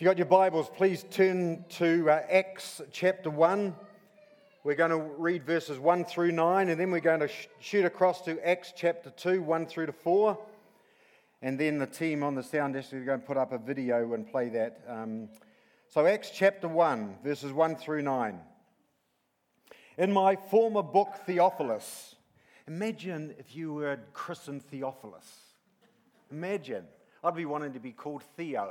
If you've got your Bibles, please turn to uh, Acts chapter 1. We're going to read verses 1 through 9, and then we're going to sh- shoot across to Acts chapter 2, 1 through to 4. And then the team on the sound desk is going to put up a video and play that. Um, so, Acts chapter 1, verses 1 through 9. In my former book, Theophilus, imagine if you were christened Theophilus. Imagine. I'd be wanting to be called Theo.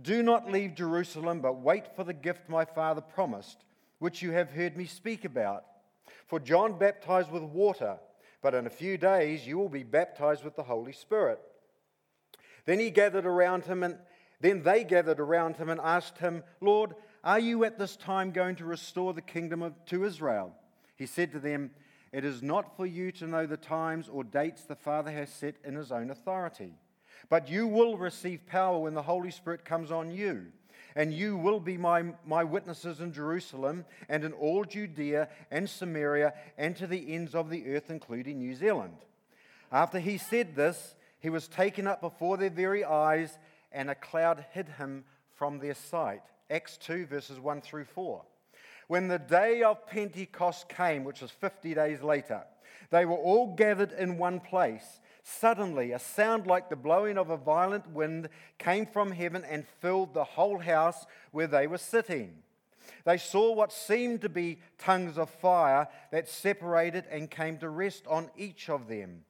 do not leave Jerusalem, but wait for the gift my Father promised, which you have heard me speak about. For John baptized with water, but in a few days you will be baptized with the Holy Spirit. Then he gathered around him and then they gathered around him and asked him, Lord, are you at this time going to restore the kingdom of, to Israel? He said to them, It is not for you to know the times or dates the Father has set in his own authority but you will receive power when the Holy Spirit comes on you. And you will be my, my witnesses in Jerusalem and in all Judea and Samaria and to the ends of the earth, including New Zealand. After he said this, he was taken up before their very eyes, and a cloud hid him from their sight. Acts 2, verses 1 through 4. When the day of Pentecost came, which was 50 days later, they were all gathered in one place. Suddenly, a sound like the blowing of a violent wind came from heaven and filled the whole house where they were sitting. They saw what seemed to be tongues of fire that separated and came to rest on each of them.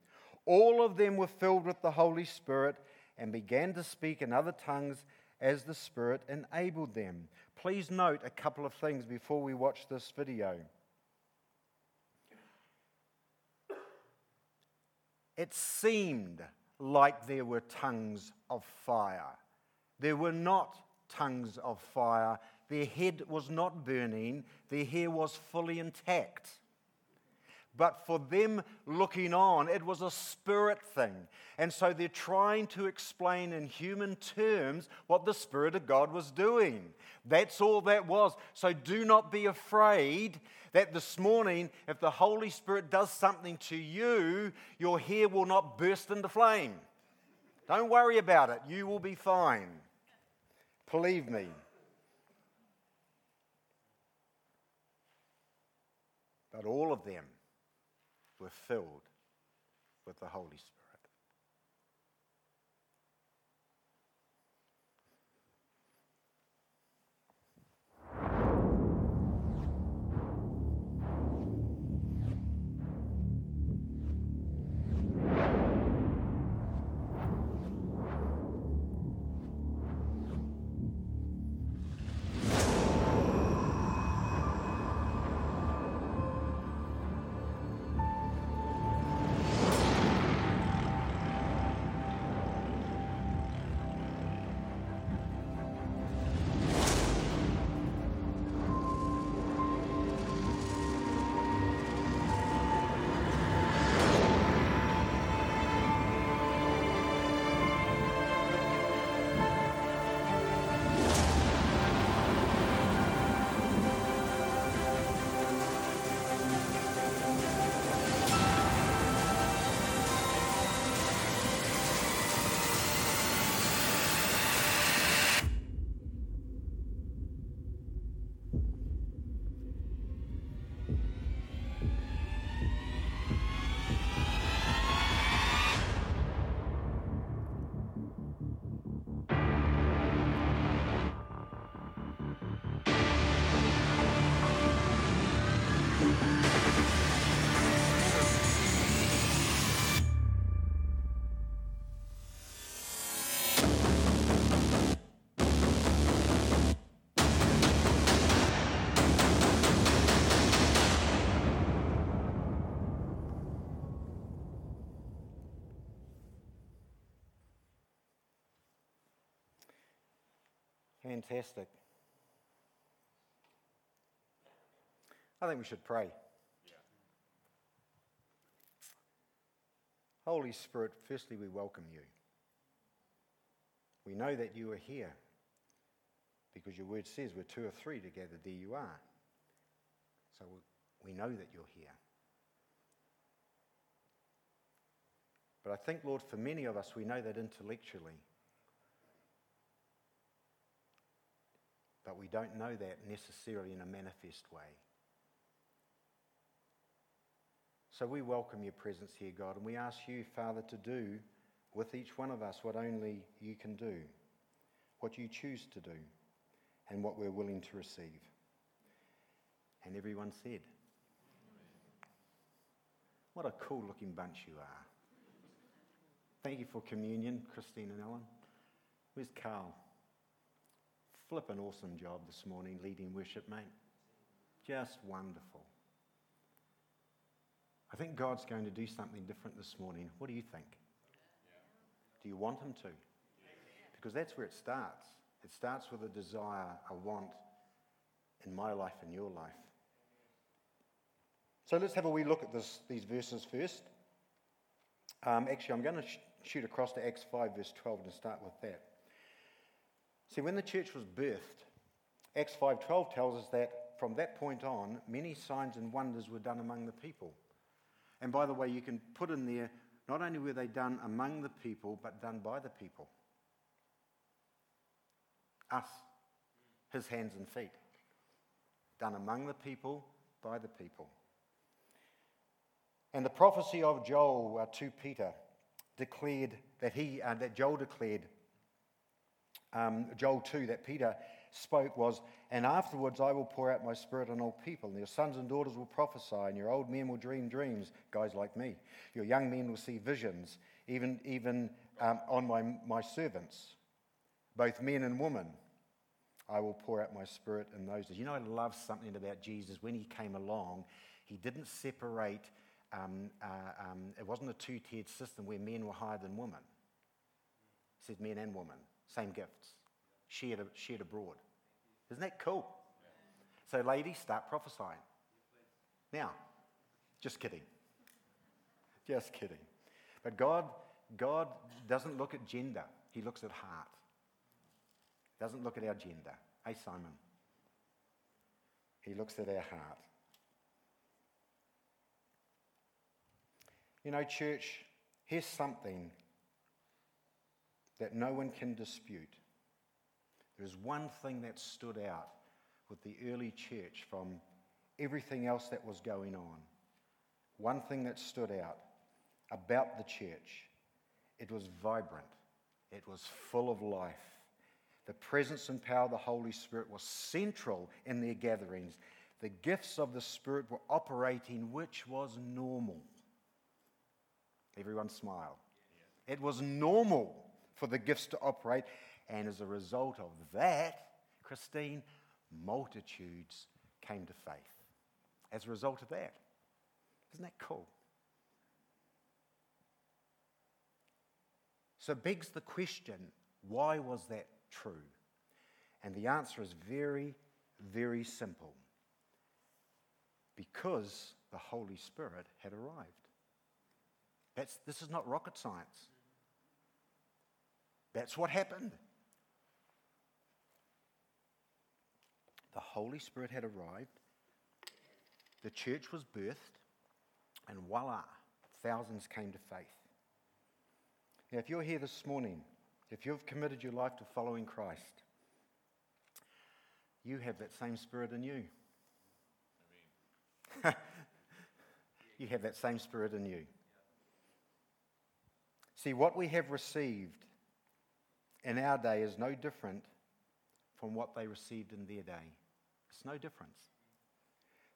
All of them were filled with the Holy Spirit and began to speak in other tongues as the Spirit enabled them. Please note a couple of things before we watch this video. It seemed like there were tongues of fire. There were not tongues of fire. Their head was not burning, their hair was fully intact. But for them looking on, it was a spirit thing. And so they're trying to explain in human terms what the Spirit of God was doing. That's all that was. So do not be afraid that this morning, if the Holy Spirit does something to you, your hair will not burst into flame. Don't worry about it. You will be fine. Believe me. But all of them were filled with the Holy Spirit. Fantastic. I think we should pray. Holy Spirit, firstly, we welcome you. We know that you are here because your word says where two or three together, there you are. So we know that you're here. But I think, Lord, for many of us, we know that intellectually. But we don't know that necessarily in a manifest way. So we welcome your presence here, God, and we ask you, Father, to do with each one of us what only you can do, what you choose to do, and what we're willing to receive. And everyone said, What a cool looking bunch you are. Thank you for communion, Christine and Ellen. Where's Carl? Flip an awesome job this morning leading worship, mate. Just wonderful. I think God's going to do something different this morning. What do you think? Do you want Him to? Because that's where it starts. It starts with a desire, a want in my life and your life. So let's have a wee look at this, these verses first. Um, actually, I'm going to sh- shoot across to Acts 5, verse 12, and start with that. See, when the church was birthed, Acts 5:12 tells us that from that point on, many signs and wonders were done among the people. And by the way, you can put in there not only were they done among the people, but done by the people. Us, his hands and feet. Done among the people, by the people. And the prophecy of Joel uh, to Peter declared that he, uh, that Joel declared, um, Joel 2, that Peter spoke was, And afterwards I will pour out my spirit on all people, and your sons and daughters will prophesy, and your old men will dream dreams, guys like me. Your young men will see visions, even, even um, on my, my servants, both men and women. I will pour out my spirit in those days. You know, I love something about Jesus. When he came along, he didn't separate, um, uh, um, it wasn't a two tiered system where men were higher than women. He said men and women, same gifts shared, shared abroad. Isn't that cool? So, ladies, start prophesying. Now, just kidding. Just kidding. But God, God doesn't look at gender, He looks at heart. Doesn't look at our gender. Hey, Simon. He looks at our heart. You know, church, here's something that no one can dispute. There's one thing that stood out with the early church from everything else that was going on. One thing that stood out about the church it was vibrant, it was full of life. The presence and power of the Holy Spirit was central in their gatherings. The gifts of the Spirit were operating, which was normal. Everyone smiled. It was normal for the gifts to operate, and as a result of that, Christine, multitudes came to faith. As a result of that. Isn't that cool? So begs the question why was that true? And the answer is very, very simple. Because the Holy Spirit had arrived. That's, this is not rocket science. That's what happened. the Holy Spirit had arrived, the church was birthed, and voila, thousands came to faith. Now, if you're here this morning, if you've committed your life to following Christ, you have that same spirit in you. you have that same spirit in you. See, what we have received in our day is no different from what they received in their day. It's no difference.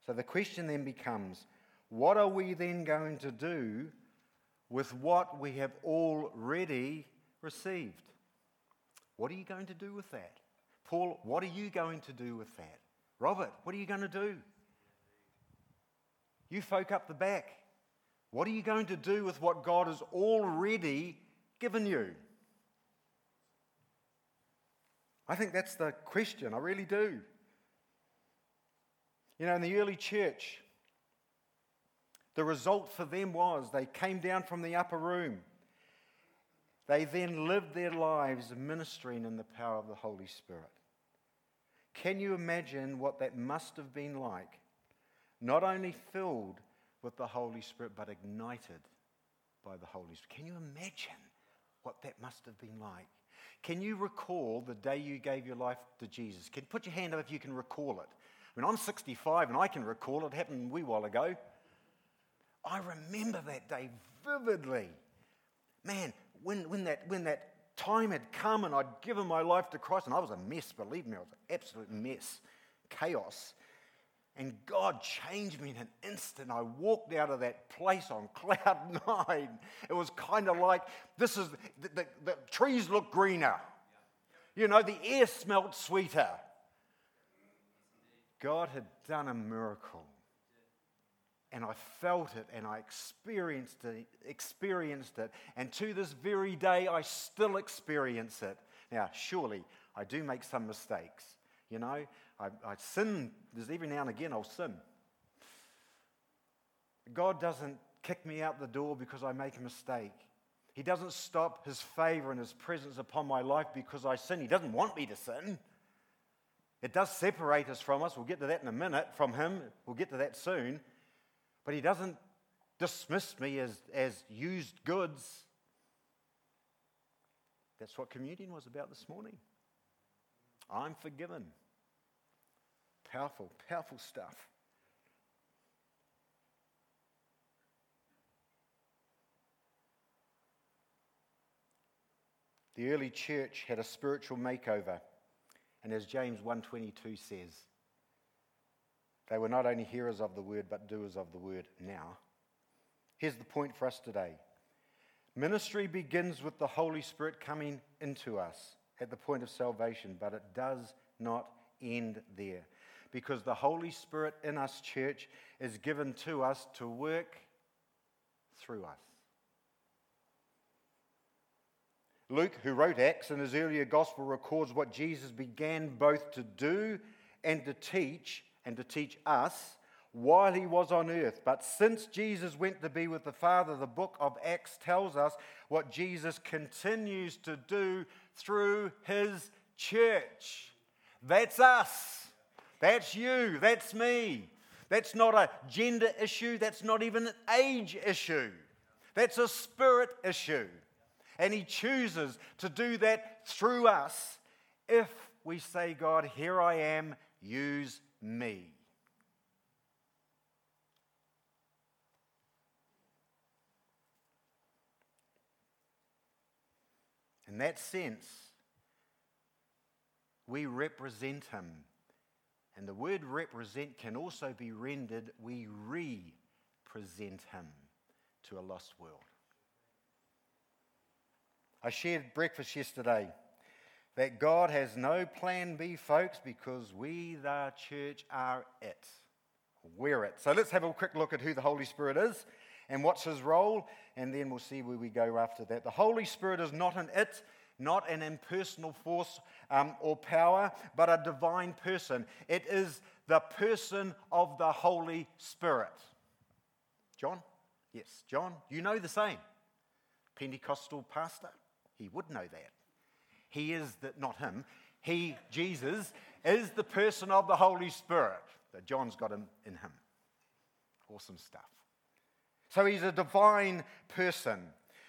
So the question then becomes what are we then going to do with what we have already received? What are you going to do with that? Paul, what are you going to do with that? Robert, what are you going to do? You folk up the back, what are you going to do with what God has already given you? I think that's the question. I really do. You know, in the early church, the result for them was they came down from the upper room. They then lived their lives ministering in the power of the Holy Spirit. Can you imagine what that must have been like? Not only filled with the Holy Spirit, but ignited by the Holy Spirit. Can you imagine what that must have been like? Can you recall the day you gave your life to Jesus? Can put your hand up if you can recall it. I mean, I'm 65 and I can recall it. it happened a wee while ago. I remember that day vividly. Man, when, when, that, when that time had come and I'd given my life to Christ, and I was a mess, believe me, I was an absolute mess, chaos. And God changed me in an instant. I walked out of that place on cloud nine. It was kind of like this is the, the, the trees look greener. You know, the air smelt sweeter. God had done a miracle. And I felt it and I experienced it, experienced it. And to this very day, I still experience it. Now, surely I do make some mistakes. You know, I, I sin, there's every now and again I'll sin. God doesn't kick me out the door because I make a mistake. He doesn't stop his favor and his presence upon my life because I sin. He doesn't want me to sin. It does separate us from us. We'll get to that in a minute from him. We'll get to that soon. But he doesn't dismiss me as, as used goods. That's what communion was about this morning. I'm forgiven. Powerful, powerful stuff. The early church had a spiritual makeover, and as James 1:22 says, they were not only hearers of the word, but doers of the word now. Here's the point for us today ministry begins with the Holy Spirit coming into us at the point of salvation, but it does not end there. Because the Holy Spirit in us, church, is given to us to work through us. Luke, who wrote Acts in his earlier gospel, records what Jesus began both to do and to teach and to teach us while he was on earth. But since Jesus went to be with the Father, the book of Acts tells us what Jesus continues to do through his church. That's us. That's you. That's me. That's not a gender issue. That's not even an age issue. That's a spirit issue. And he chooses to do that through us if we say, God, here I am, use me. In that sense, we represent him. And the word represent can also be rendered we represent him to a lost world. I shared breakfast yesterday that God has no plan B, folks, because we, the church, are it. We're it. So let's have a quick look at who the Holy Spirit is and what's his role, and then we'll see where we go after that. The Holy Spirit is not an it, not an impersonal force um, or power, but a divine person. It is the person of the Holy Spirit. John? Yes, John, you know the same. Pentecostal pastor, he would know that. He is the, not him, he, Jesus, is the person of the Holy Spirit. That John's got him in him. Awesome stuff. So he's a divine person.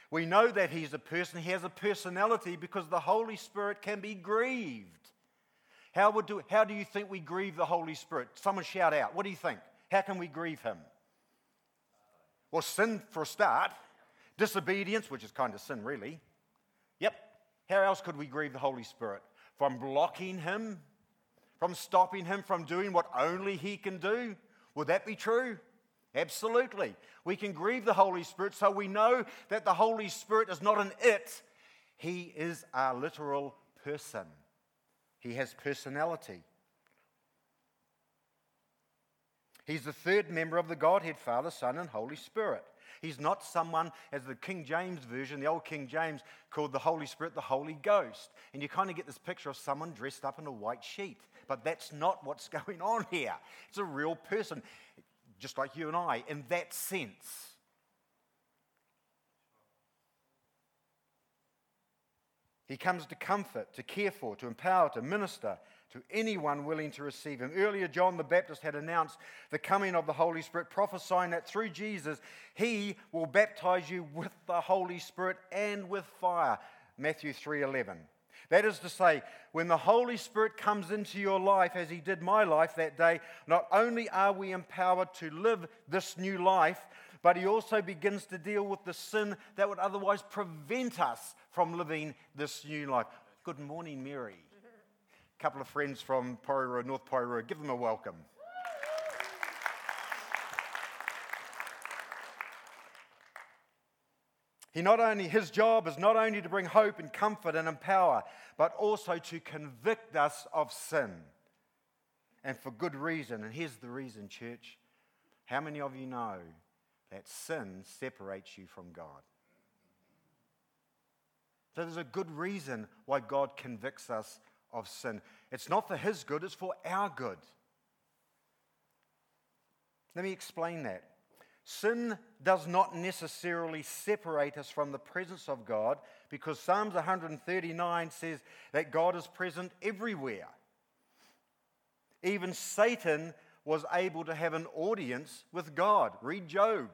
We know that he's a person, he has a personality because the Holy Spirit can be grieved. How, would do, how do you think we grieve the Holy Spirit? Someone shout out. What do you think? How can we grieve him? Well, sin for a start, disobedience, which is kind of sin, really. Yep, how else could we grieve the Holy Spirit? From blocking Him? From stopping Him from doing what only He can do? Would that be true? Absolutely. We can grieve the Holy Spirit so we know that the Holy Spirit is not an it, He is a literal person. He has personality. He's the third member of the Godhead, Father, Son, and Holy Spirit. He's not someone, as the King James Version, the old King James, called the Holy Spirit the Holy Ghost. And you kind of get this picture of someone dressed up in a white sheet. But that's not what's going on here. It's a real person, just like you and I, in that sense. He comes to comfort, to care for, to empower, to minister to anyone willing to receive him. Earlier, John the Baptist had announced the coming of the Holy Spirit, prophesying that through Jesus, he will baptize you with the Holy Spirit and with fire. Matthew 3:11. That is to say, when the Holy Spirit comes into your life, as He did my life that day, not only are we empowered to live this new life, but He also begins to deal with the sin that would otherwise prevent us from living this new life. Good morning, Mary. A couple of friends from Porirua, North Porirua, give them a welcome. He not only, his job is not only to bring hope and comfort and empower, but also to convict us of sin. And for good reason. And here's the reason, church. How many of you know that sin separates you from God? So there's a good reason why God convicts us of sin. It's not for his good, it's for our good. Let me explain that. Sin does not necessarily separate us from the presence of God because Psalms 139 says that God is present everywhere. Even Satan was able to have an audience with God. Read Job.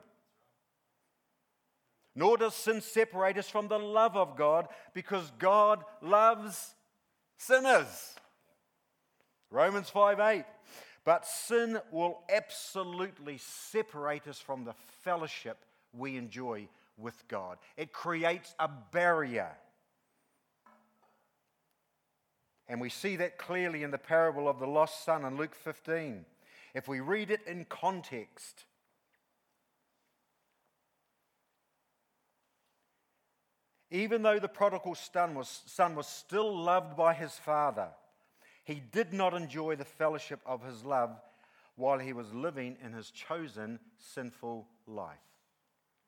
Nor does sin separate us from the love of God because God loves sinners. Romans 5 8. But sin will absolutely separate us from the fellowship we enjoy with God. It creates a barrier. And we see that clearly in the parable of the lost son in Luke 15. If we read it in context, even though the prodigal son was, son was still loved by his father, he did not enjoy the fellowship of his love while he was living in his chosen sinful life.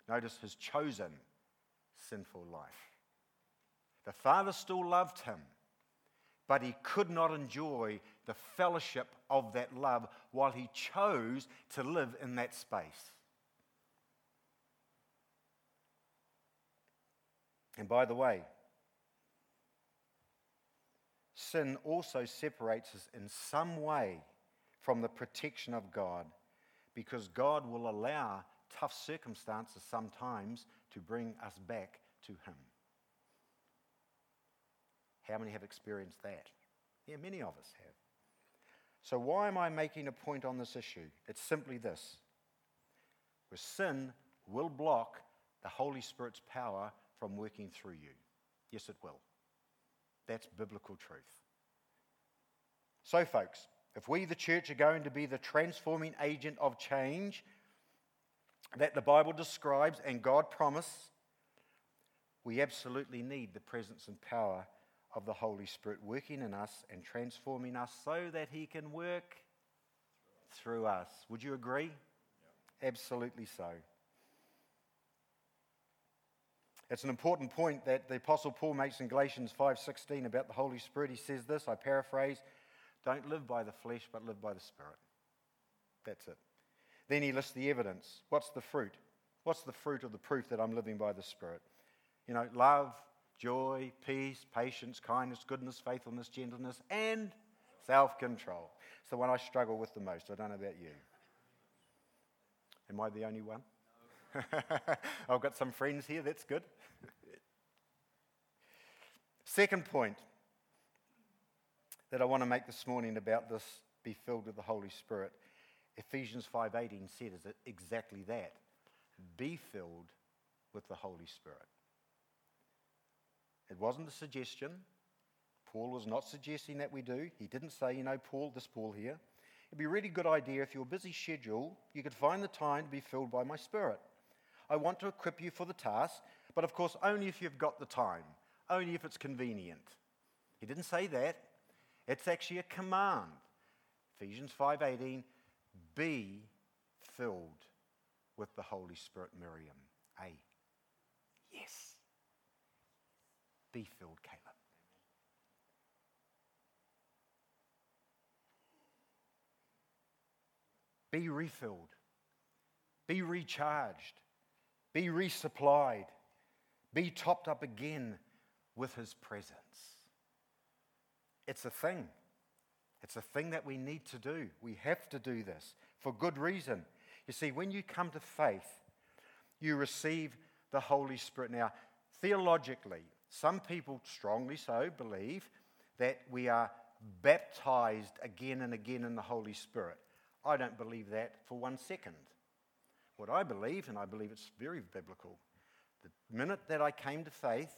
Notice his chosen sinful life. The Father still loved him, but he could not enjoy the fellowship of that love while he chose to live in that space. And by the way, sin also separates us in some way from the protection of God because God will allow tough circumstances sometimes to bring us back to Him. How many have experienced that? Yeah, many of us have. So, why am I making a point on this issue? It's simply this where sin will block the Holy Spirit's power from working through you. Yes, it will. That's biblical truth. So, folks, if we, the church, are going to be the transforming agent of change that the Bible describes and God promised, we absolutely need the presence and power of the Holy Spirit working in us and transforming us so that He can work through us. Would you agree? Absolutely so. It's an important point that the Apostle Paul makes in Galatians 5:16 about the Holy Spirit. He says this, I paraphrase, don't live by the flesh, but live by the Spirit. That's it. Then he lists the evidence. What's the fruit? What's the fruit of the proof that I'm living by the Spirit? You know, love, joy, peace, patience, kindness, goodness, faithfulness, gentleness, and self control. It's the one I struggle with the most. I don't know about you. Am I the only one? I've got some friends here, that's good. Second point that I want to make this morning about this be filled with the Holy Spirit. Ephesians 5:18 said is exactly that. Be filled with the Holy Spirit. It wasn't a suggestion. Paul was not suggesting that we do. He didn't say, you know, Paul, this Paul here. It'd be a really good idea if your busy schedule, you could find the time to be filled by my Spirit. I want to equip you for the task, but of course, only if you've got the time, only if it's convenient. He didn't say that. It's actually a command. Ephesians 5:18, be filled with the Holy Spirit, Miriam. A. Yes. Be filled, Caleb. be refilled, be recharged, be resupplied, be topped up again with His presence. It's a thing. It's a thing that we need to do. We have to do this for good reason. You see, when you come to faith, you receive the Holy Spirit. Now, theologically, some people strongly so believe that we are baptized again and again in the Holy Spirit. I don't believe that for one second. What I believe, and I believe it's very biblical, the minute that I came to faith,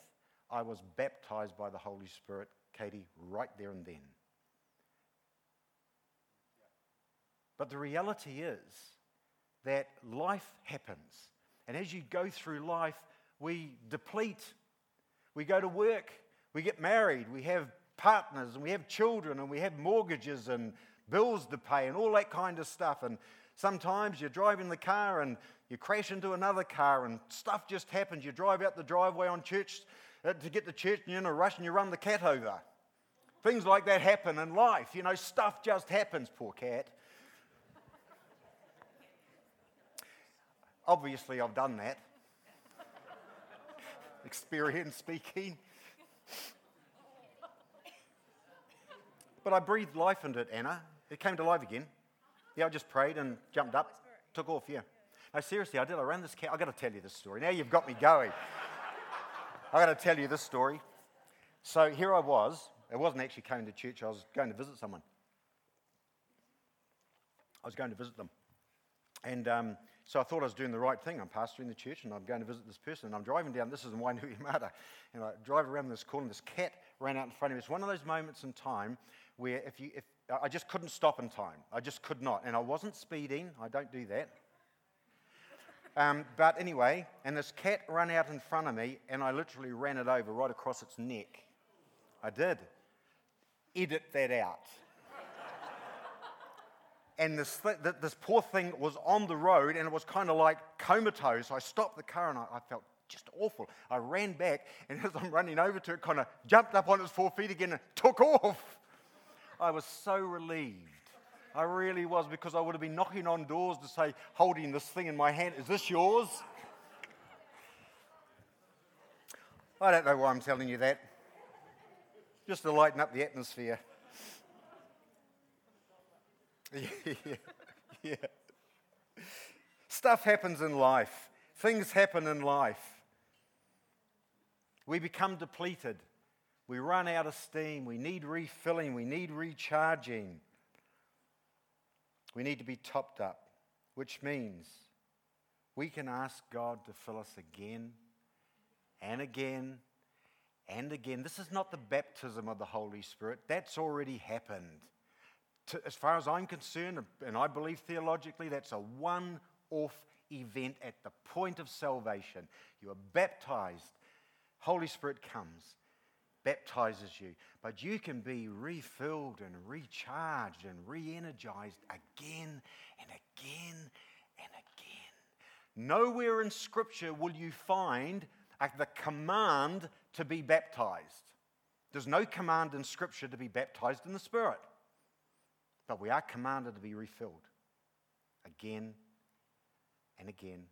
I was baptized by the Holy Spirit, Katie, right there and then. But the reality is that life happens. And as you go through life, we deplete. We go to work, we get married, we have partners, and we have children, and we have mortgages and bills to pay, and all that kind of stuff. And sometimes you're driving the car and you crash into another car, and stuff just happens. You drive out the driveway on church Uh, to get to church, and you're in a rush and you run the cat over. Things like that happen in life. You know, stuff just happens, poor cat. Obviously, I've done that. Experience speaking. But I breathed life into it, Anna. It came to life again. Yeah, I just prayed and jumped up, took off, yeah. No, seriously, I did. I ran this cat. I've got to tell you this story. Now you've got me going. I've got to tell you this story. So here I was. It wasn't actually coming to church, I was going to visit someone. I was going to visit them. And um, so I thought I was doing the right thing. I'm pastoring the church and I'm going to visit this person. And I'm driving down, this is in Wainuiomata. And I drive around this corner, this cat ran out in front of me. It's one of those moments in time where if you, if, I just couldn't stop in time. I just could not. And I wasn't speeding. I don't do that. Um, but anyway, and this cat ran out in front of me and I literally ran it over right across its neck. I did. Edit that out and this, th- this poor thing was on the road and it was kind of like comatose. I stopped the car and I, I, felt just awful. I ran back and as I'm running over to it, kind of jumped up on its four feet again and took off. I was so relieved. I really was because I would have been knocking on doors to say, holding this thing in my hand, is this yours? I don't know why I'm telling you that. Just to lighten up the atmosphere. yeah, yeah. Stuff happens in life, things happen in life. We become depleted. We run out of steam. We need refilling. We need recharging. We need to be topped up, which means we can ask God to fill us again and again and again. This is not the baptism of the Holy Spirit, that's already happened to, as far as I'm concerned, and I believe theologically, that's a one off event at the point of salvation. You are baptized, Holy Spirit comes, baptizes you, but you can be refilled and recharged and re energized again and again and again. Nowhere in Scripture will you find the command to be baptized. There's no command in Scripture to be baptized in the Spirit. But we are commanded to be refilled again and again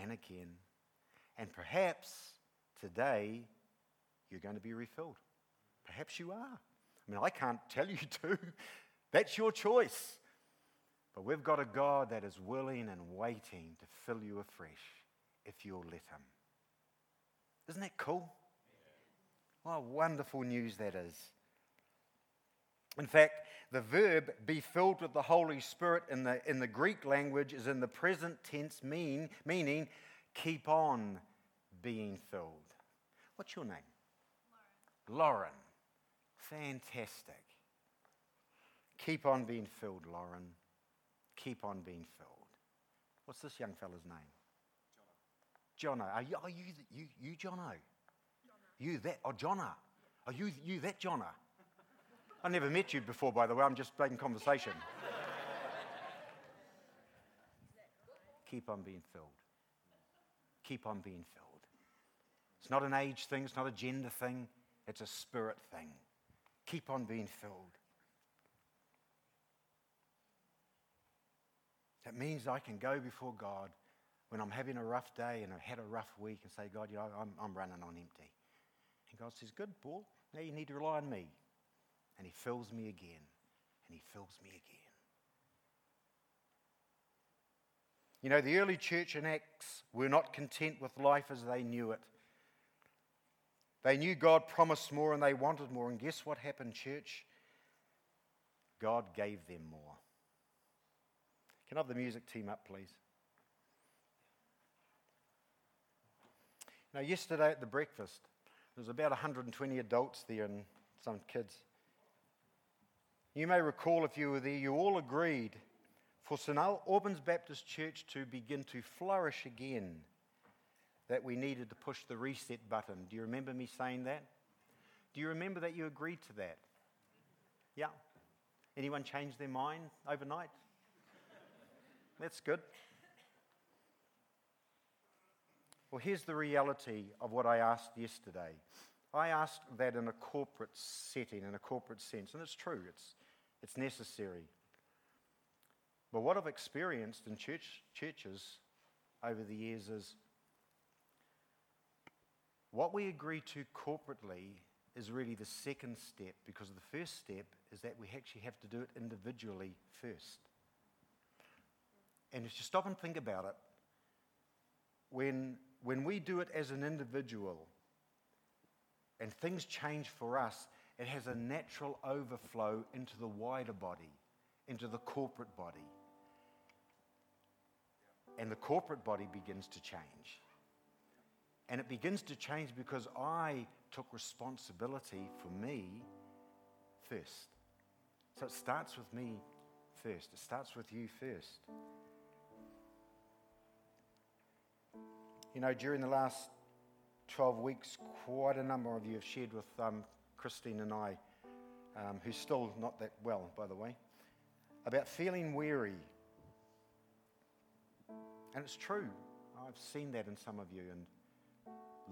and again. And perhaps today you're going to be refilled. Perhaps you are. I mean, I can't tell you to. That's your choice. But we've got a God that is willing and waiting to fill you afresh if you'll let Him. Isn't that cool? What wonderful news that is. In fact, the verb be filled with the Holy Spirit in the, in the Greek language is in the present tense, mean, meaning keep on being filled. What's your name? Lauren. Fantastic. Keep on being filled, Lauren. Keep on being filled. What's this young fella's name? Jono. Jono. Are you, are you, you, you Jono? Jono. You that, oh, Jono. Are you, you that Jono? I never met you before, by the way. I'm just making conversation. Keep on being filled. Keep on being filled. It's not an age thing, it's not a gender thing, it's a spirit thing. Keep on being filled. That means I can go before God when I'm having a rough day and I've had a rough week and say, God, you know, I'm, I'm running on empty. And God says, Good, Paul. Now you need to rely on me. And He fills me again. And He fills me again. You know, the early church in Acts were not content with life as they knew it. They knew God promised more and they wanted more. And guess what happened, church? God gave them more. Can I have the music team up, please? Now, yesterday at the breakfast, there was about 120 adults there and some kids. You may recall if you were there, you all agreed for St. Albans Baptist Church to begin to flourish again that we needed to push the reset button. Do you remember me saying that? Do you remember that you agreed to that? Yeah. Anyone change their mind overnight? That's good. Well, here's the reality of what I asked yesterday. I asked that in a corporate setting, in a corporate sense, and it's true, it's, it's necessary. But what I've experienced in church, churches over the years is what we agree to corporately is really the second step because the first step is that we actually have to do it individually first. And if you stop and think about it, when, when we do it as an individual and things change for us, it has a natural overflow into the wider body, into the corporate body and the corporate body begins to change. And it begins to change because I took responsibility for me first. So it starts with me first, it starts with you first. You know, during the last 12 weeks, quite a number of you have shared with um, Christine and I, um, who's still not that well, by the way, about feeling weary and it's true. I've seen that in some of you. And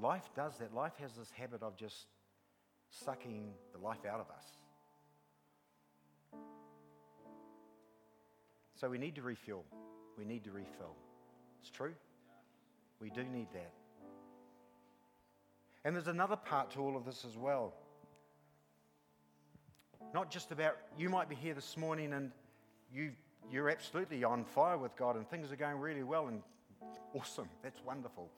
life does that. Life has this habit of just sucking the life out of us. So we need to refuel. We need to refill. It's true. We do need that. And there's another part to all of this as well. Not just about, you might be here this morning and you've you're absolutely on fire with God and things are going really well and awesome. That's wonderful.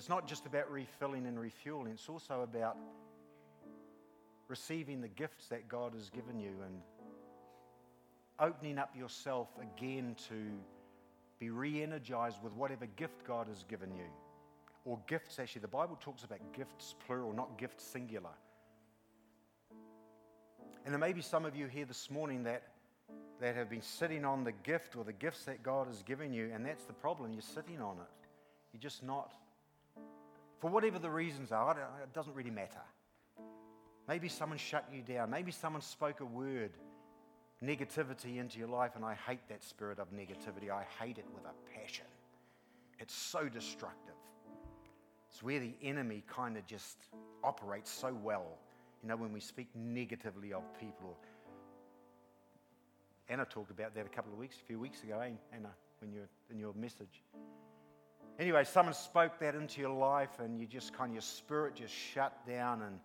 It's not just about refilling and refueling, it's also about receiving the gifts that God has given you and opening up yourself again to be re energized with whatever gift God has given you. Or gifts, actually. The Bible talks about gifts plural, not gifts singular. And there may be some of you here this morning that, that have been sitting on the gift or the gifts that God has given you, and that's the problem. You're sitting on it. You're just not. For whatever the reasons are, it doesn't really matter. Maybe someone shut you down. Maybe someone spoke a word, negativity into your life, and I hate that spirit of negativity. I hate it with a passion. It's so destructive. It's where the enemy kind of just operates so well you know, when we speak negatively of people. Anna talked about that a couple of weeks, a few weeks ago, eh, Anna, when you're in your message. Anyway, someone spoke that into your life, and you just kind of your spirit just shut down, and,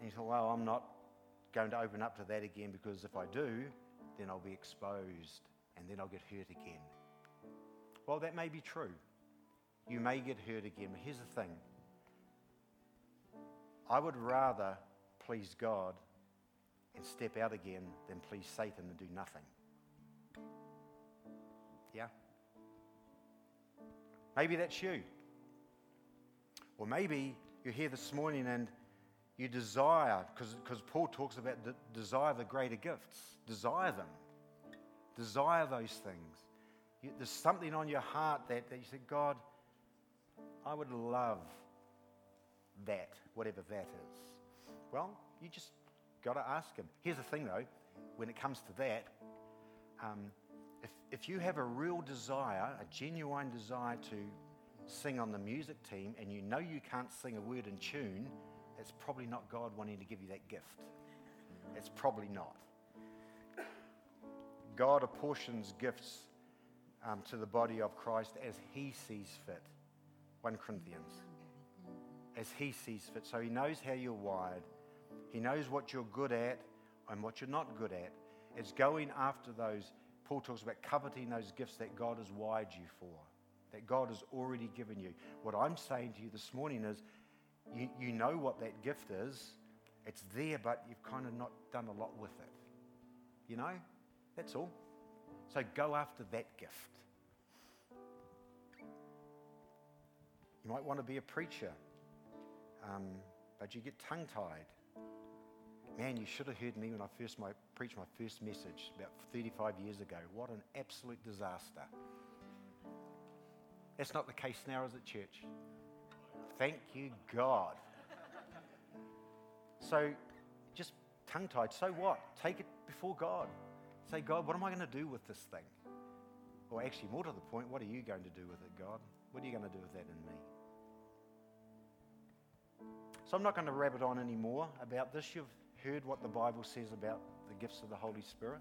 and you thought, well, I'm not going to open up to that again because if I do, then I'll be exposed and then I'll get hurt again. Well, that may be true. You may get hurt again, but here's the thing I would rather please God and step out again than please Satan and do nothing. Yeah? Maybe that's you. Or maybe you're here this morning and you desire, because Paul talks about de- desire the greater gifts, desire them. Desire those things. You, there's something on your heart that, that you say, God, I would love that, whatever that is? Well, you just got to ask him. Here's the thing, though, when it comes to that, um, if, if you have a real desire, a genuine desire to sing on the music team, and you know you can't sing a word in tune, it's probably not God wanting to give you that gift. It's probably not. God apportions gifts um, to the body of Christ as He sees fit. 1 Corinthians. As He sees fit. So He knows how you're wired, He knows what you're good at and what you're not good at. It's going after those. Paul talks about coveting those gifts that God has wired you for, that God has already given you. What I'm saying to you this morning is you, you know what that gift is. It's there, but you've kind of not done a lot with it. You know? That's all. So go after that gift. You might want to be a preacher, um, but you get tongue tied. Man, you should have heard me when I first my, preached my first message about 35 years ago. What an absolute disaster. That's not the case now, is it, church? Thank you, God. So just tongue tied. So what? Take it before God. Say, God, what am I going to do with this thing? Or actually, more to the point, what are you going to do with it, God? What are you going to do with that in me? So I'm not going to rabbit on anymore about this. You've heard what the Bible says about the gifts of the Holy Spirit.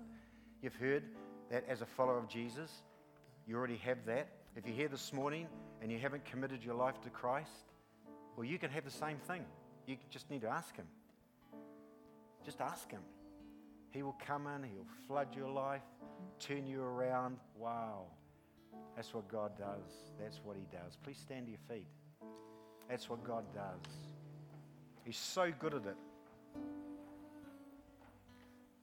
You've heard that as a follower of Jesus, you already have that. If you're here this morning and you haven't committed your life to Christ, well, you can have the same thing. You just need to ask Him. Just ask Him. He will come in, He'll flood your life, turn you around. Wow. That's what God does. That's what He does. Please stand to your feet. That's what God does. He's so good at it.